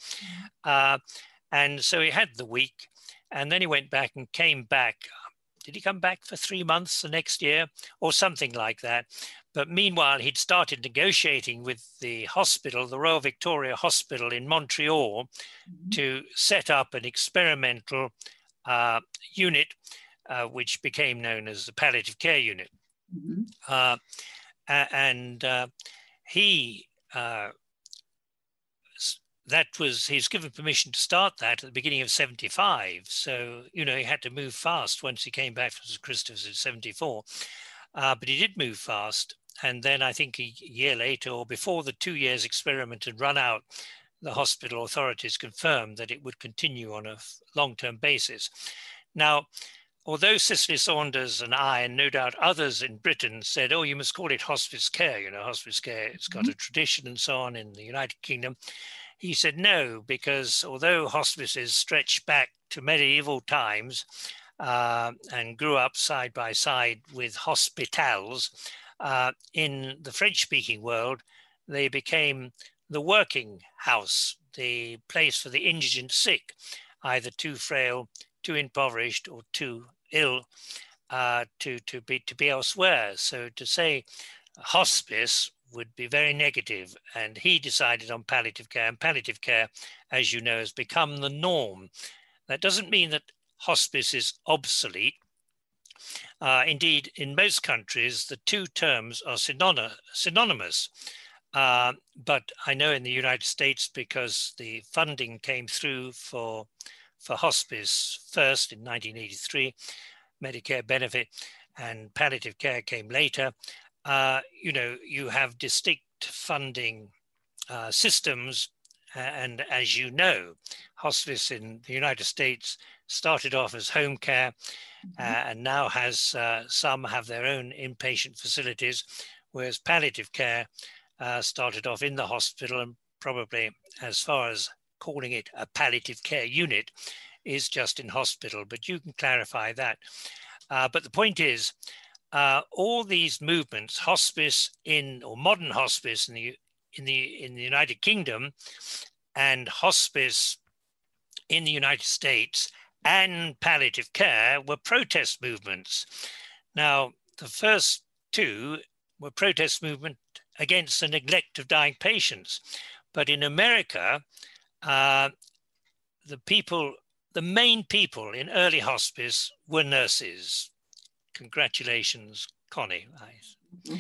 Uh, and so he had the week, and then he went back and came back. Did he come back for three months the next year or something like that? But meanwhile, he'd started negotiating with the hospital, the Royal Victoria Hospital in Montreal, mm-hmm. to set up an experimental uh, unit, uh, which became known as the palliative care unit. Mm-hmm. Uh, and uh, he uh, that was he's given permission to start that at the beginning of 75 so you know he had to move fast once he came back from christopher's in 74 uh, but he did move fast and then i think a year later or before the two years experiment had run out the hospital authorities confirmed that it would continue on a long-term basis. Now, although Cicely Saunders and I, and no doubt others in Britain, said, oh, you must call it hospice care, you know, hospice care, it's got mm-hmm. a tradition and so on in the United Kingdom. He said no, because although hospices stretch back to medieval times uh, and grew up side by side with hospitals, uh, in the French speaking world, they became the working house, the place for the indigent sick, either too frail, too impoverished, or too ill uh, to, to, be, to be elsewhere. So to say hospice would be very negative, and he decided on palliative care. And palliative care, as you know, has become the norm. That doesn't mean that hospice is obsolete. Uh, indeed, in most countries, the two terms are synonymous. Uh, but I know in the United States, because the funding came through for, for hospice first in 1983, Medicare benefit, and palliative care came later, uh, you know, you have distinct funding uh, systems. And as you know, hospice in the United States started off as home care mm-hmm. uh, and now has uh, some have their own inpatient facilities, whereas palliative care uh, started off in the hospital and probably as far as calling it a palliative care unit is just in hospital, but you can clarify that. Uh, but the point is, uh, all these movements, hospice in or modern hospice in the in the in the United Kingdom, and hospice in the United States, and palliative care were protest movements. Now, the first two were protest movement against the neglect of dying patients. But in America, uh, the people, the main people in early hospice were nurses. Congratulations, Connie. Mm-hmm.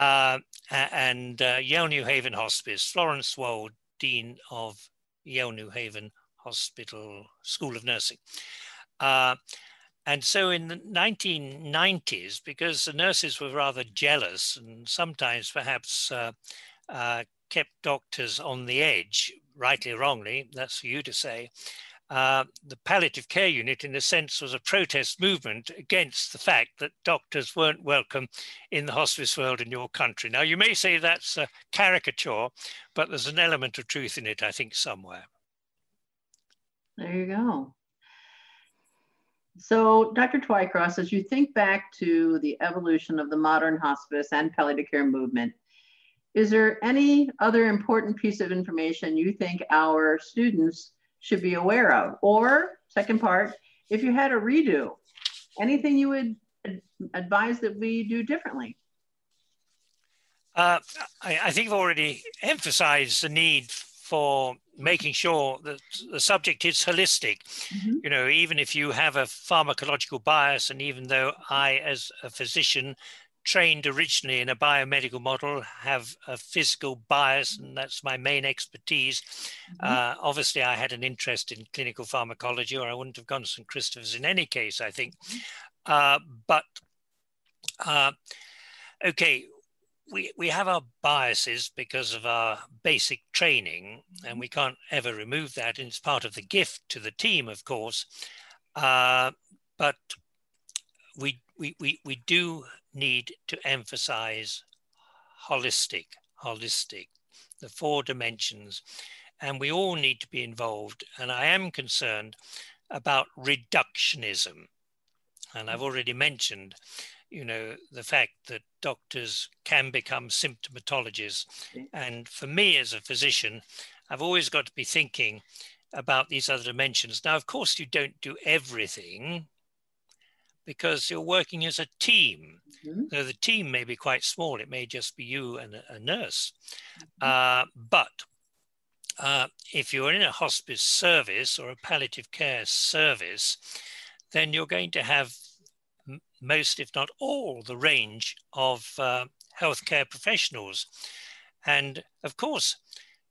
Uh, and uh, Yale New Haven Hospice, Florence Wald, Dean of Yale New Haven Hospital School of Nursing. Uh, and so in the 1990s, because the nurses were rather jealous and sometimes perhaps uh, uh, kept doctors on the edge, rightly or wrongly, that's for you to say, uh, the palliative care unit, in a sense, was a protest movement against the fact that doctors weren't welcome in the hospice world in your country. Now, you may say that's a caricature, but there's an element of truth in it, I think, somewhere. There you go. So, Dr. Twycross, as you think back to the evolution of the modern hospice and palliative care movement, is there any other important piece of information you think our students should be aware of? Or, second part, if you had a redo, anything you would advise that we do differently? Uh, I, I, think I've already emphasized the need for making sure that the subject is holistic. Mm-hmm. You know, even if you have a pharmacological bias, and even though I, as a physician, trained originally in a biomedical model, have a physical bias, and that's my main expertise. Mm-hmm. Uh, obviously, I had an interest in clinical pharmacology, or I wouldn't have gone to St. Christopher's in any case, I think. Mm-hmm. Uh, but uh, okay, we, we have our biases because of our basic training, and we can't ever remove that. And it's part of the gift to the team, of course. Uh, but we, we, we, we do need to emphasize holistic, holistic, the four dimensions. And we all need to be involved. And I am concerned about reductionism. And I've already mentioned you know, the fact that doctors can become symptomatologists. And for me as a physician, I've always got to be thinking about these other dimensions. Now, of course, you don't do everything because you're working as a team. Mm-hmm. So the team may be quite small, it may just be you and a, nurse. Mm-hmm. Uh, but uh, if you're in a hospice service or a palliative care service, then you're going to have most, if not all, the range of uh, healthcare professionals. And of course,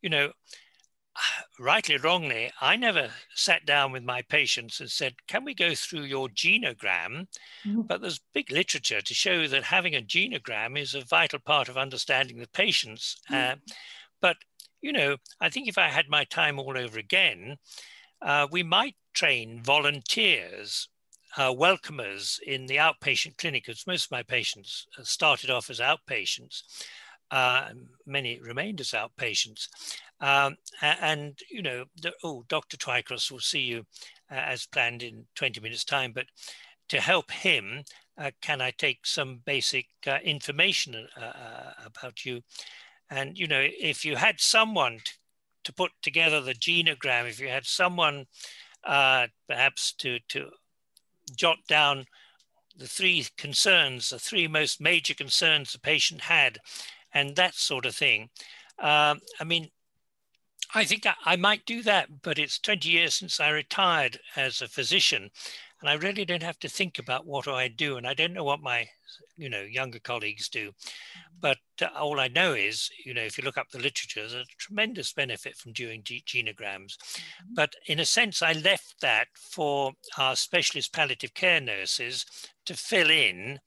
you know, (sighs) rightly or wrongly, I never sat down with my patients and said, Can we go through your genogram? Mm-hmm. But there's big literature to show that having a genogram is a vital part of understanding the patients. Mm-hmm. Uh, but you know, I think if I had my time all over again, uh, we might train volunteers, uh, welcomers in the outpatient clinic, because most of my patients started off as outpatients. Uh, many remained as outpatients. Um, and, you know, the, oh, Dr. Twycross will see you uh, as planned in 20 minutes time, but to help him, uh, can I take some basic uh, information uh, about you? And, you know, if you had someone to, to put together the genogram, if you had someone perhaps to, to jot down the three concerns, the three most major concerns the patient had, and that sort of thing. Um, I mean, I think I, I, might do that, but it's 20 years since I retired as a physician, and I really don't have to think about what do I do, and I don't know what my you know younger colleagues do. But uh, all I know is, you know, if you look up the literature, there's a tremendous benefit from doing genograms. Mm-hmm. But in a sense, I left that for our specialist palliative care nurses to fill in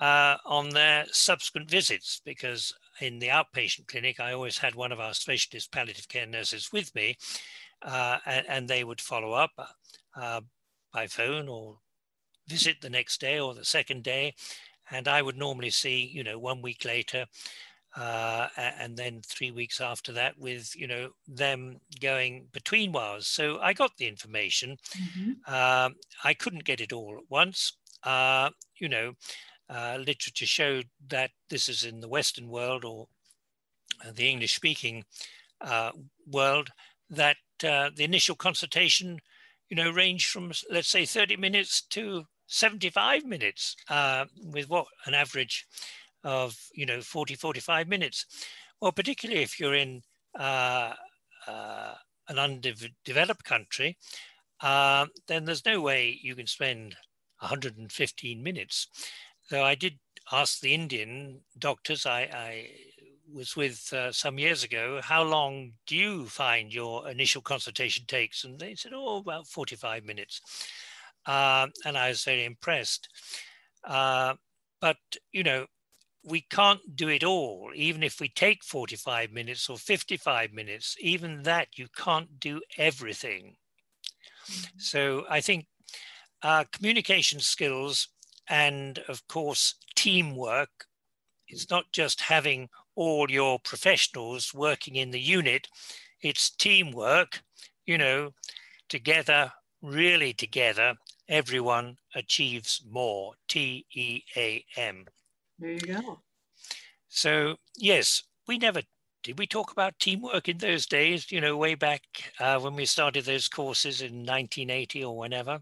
uh, on their subsequent visits because in the outpatient clinic, I always had one of our specialist palliative care nurses with me, uh, and, and, they would follow up uh, by phone or visit the next day or the second day. And I would normally see, you know, one week later, uh, and then three weeks after that with you know them going between wars so i got the information mm-hmm. uh, i couldn't get it all at once uh, you know uh, literature showed that this is in the Western world or uh, the English speaking uh, world, that uh, the initial consultation, you know, ranged from, let's say, 30 minutes to 75 minutes, uh, with what an average of, you know, 40, 45 minutes. Well, particularly if you're in an undeveloped country, then there's no way you can spend 115 minutes though I did ask the Indian doctors I, I was with uh, some years ago, how long do you find your initial consultation takes? And they said, oh, about 45 minutes. Uh, and I was very impressed. Uh, but, you know, we can't do it all, even if we take 45 minutes or 55 minutes, even that, you can't do everything. Mm-hmm. So I think uh, communication skills and of course, teamwork. It's not just having all your professionals working in the unit, it's teamwork, you know, together, really together, everyone achieves more. T E A M. There you go. So, yes, we never did we talk about teamwork in those days, you know, way back uh, when we started those courses in 1980 or whenever?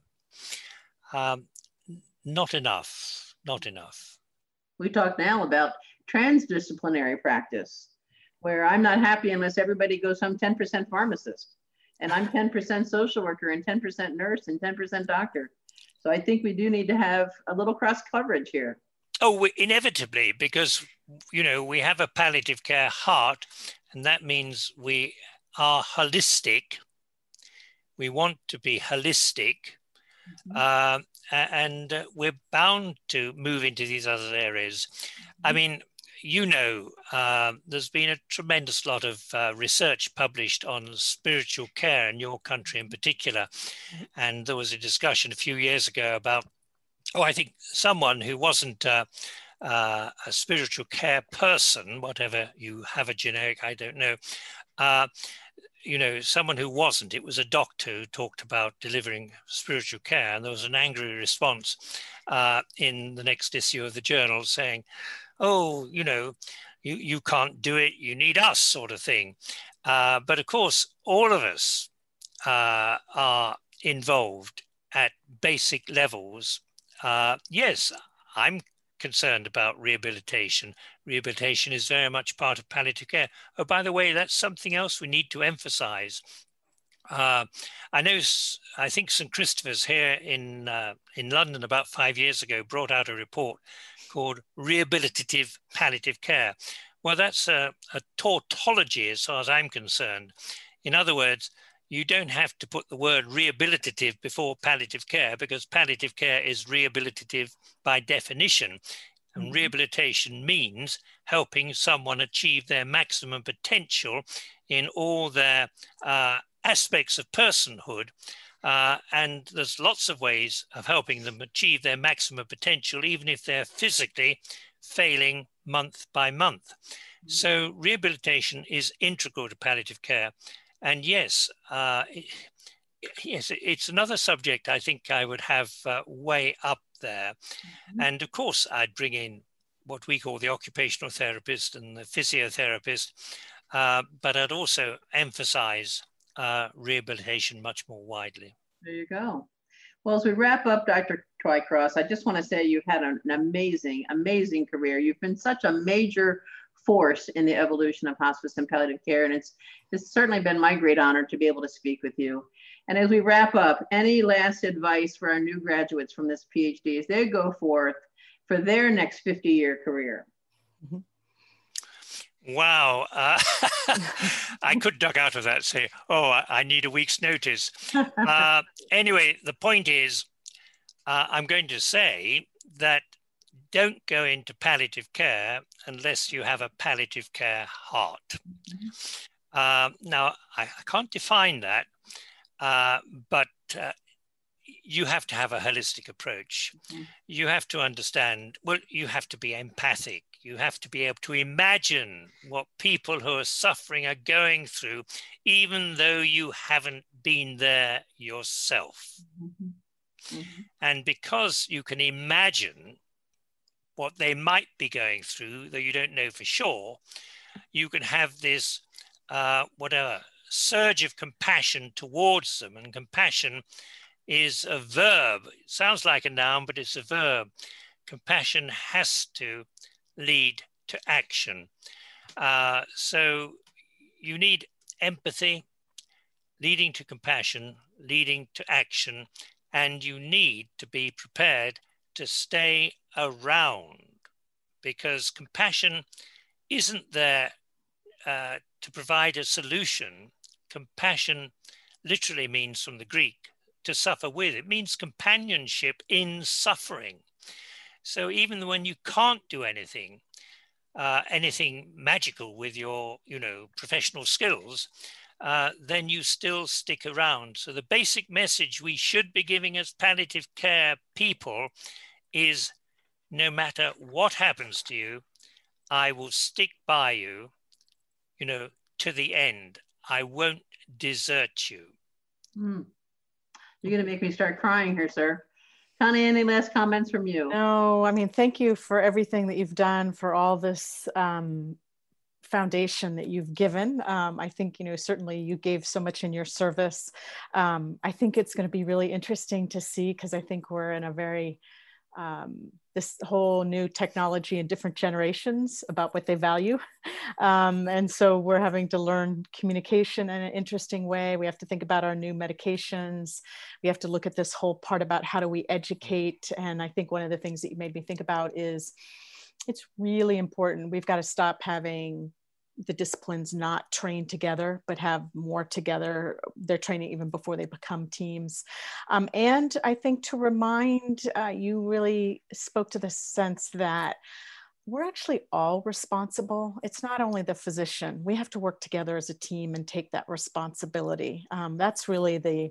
Um, not enough, not enough. We talk now about transdisciplinary practice, where I'm not happy unless everybody goes home 10% pharmacist, and I'm 10% social worker, and 10% nurse, and 10% doctor. So I think we do need to have a little cross coverage here. Oh, inevitably, because you know we have a palliative care heart, and that means we are holistic. We want to be holistic, mm-hmm. uh, and uh, we're bound to move into these other areas. I mm-hmm. mean, you know, uh, there's been a tremendous lot of uh, research published on spiritual care in your country in particular. Mm-hmm. And there was a discussion a few years ago about, oh, I think someone who wasn't uh, uh a spiritual care person, whatever you have a generic, I don't know, uh, you know, someone who wasn't. It was a doctor who talked about delivering spiritual care, and there was an angry response uh, in the next issue of the journal saying, "Oh, you know, you you can't do it. You need us," sort of thing. Uh, but of course, all of us uh, are involved at basic levels. Uh, yes, I'm concerned about rehabilitation. Rehabilitation is very much part of palliative care. Oh, by the way, that's something else we need to emphasize. Uh, I know, I think St. Christopher's here in, uh, in London about five years ago brought out a report called Rehabilitative Palliative Care. Well, that's a, a tautology as far as I'm concerned. In other words, you don't have to put the word rehabilitative before palliative care because palliative care is rehabilitative by definition. And mm-hmm. rehabilitation means helping someone achieve their maximum potential in all their uh, aspects of personhood. Uh, and there's lots of ways of helping them achieve their maximum potential, even if they're physically failing month by month. Mm-hmm. So, rehabilitation is integral to palliative care. And yes, uh, yes, it's another subject I think I would have uh, way up there. Mm-hmm. And of course, I'd bring in what we call the occupational therapist and the physiotherapist, uh, but I'd also emphasize uh, rehabilitation much more widely. There you go. Well, as we wrap up, Dr. Twycross, I just want to say you've had an amazing, amazing career. You've been such a major force in the evolution of hospice and palliative care, and it's it's certainly been my great honor to be able to speak with you. And as we wrap up, any last advice for our new graduates from this PhD as they go forth for their next 50 year career? Mm-hmm. Wow. Uh, (laughs) I could duck out of that and say, oh, I, I need a week's notice. (laughs) Uh, anyway, the point is, uh, I'm going to say that don't go into palliative care unless you have a palliative care heart. Mm-hmm. Uh, now, I, I, can't define that, uh, but uh, you have to have a holistic approach. Mm-hmm. You have to understand, well, you have to be empathic. You have to be able to imagine what people who are suffering are going through, even though you haven't been there yourself. Mm-hmm. Mm-hmm. And because you can imagine what they might be going through, though you don't know for sure, you can have this, uh, whatever, surge of compassion towards them. And compassion is a verb. It sounds like a noun, but it's a verb. Compassion has to lead to action. Uh, so you need empathy leading to compassion, leading to action, and you need to be prepared to stay around because compassion isn't there uh, to provide a solution. Compassion literally means from the Greek to suffer with. It means companionship in suffering. So even when you can't do anything, uh, anything magical with your, you know, professional skills, uh, then you still stick around. So the basic message we should be giving as palliative care people is no matter what happens to you, I will stick by you, you know, to the end. I won't desert you. Mm. You're going to make me start crying here, sir. Connie, any last comments from you? No, I mean, thank you for everything that you've done, for all this um, foundation that you've given. Um, I think, you know, certainly you gave so much in your service. Um, I think it's going to be really interesting to see because I think we're in a very um, this whole new technology and different generations about what they value. (laughs) Um, and so we're having to learn communication in an interesting way. We have to think about our new medications. We have to look at this whole part about how do we educate. And I think one of the things that you made me think about is it's really important. We've got to stop having the disciplines not train together but have more together they're training even before they become teams um, and i think to remind uh, you really spoke to the sense that we're actually all responsible. It's not only the physician. We have to work together as a team and take that responsibility. Um, that's really the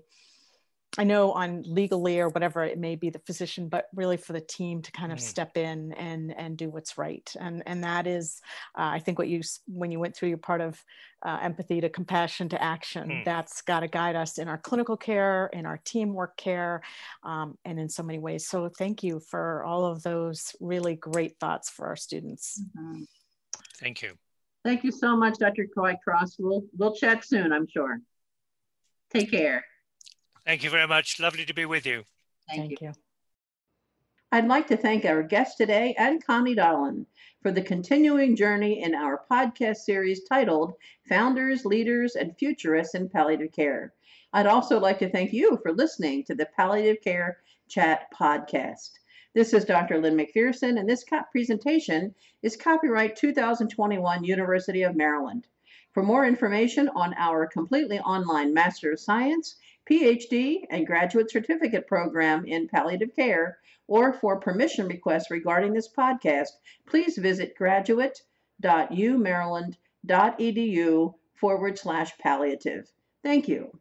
I know on legally or whatever it may be the physician, but really for the team to kind of mm. step in and and do what's right. And and that is, uh, I think what you when you went through your part of uh, empathy to compassion to action, mm. that's got to guide us in our clinical care, in our teamwork care, um, and in so many ways. So thank you for all of those really great thoughts for our students. Mm-hmm. Thank you. Thank you so much, Dr. Twycross. We'll we'll chat soon, I'm sure. Take care. Thank you very much. Lovely to be with you. Thank, thank you. you. I'd like to thank our guest today and Connie Dahlin for the continuing journey in our podcast series titled Founders, Leaders, and Futurists in Palliative Care. I'd also like to thank you for listening to the Palliative Care Chat podcast. This is Dr. Lynn McPherson, and this presentation is copyright 2021 University of Maryland. For more information on our completely online Master of Science PhD, and graduate certificate program in palliative care, or for permission requests regarding this podcast, please visit graduate.umaryland.edu forward slash palliative. Thank you.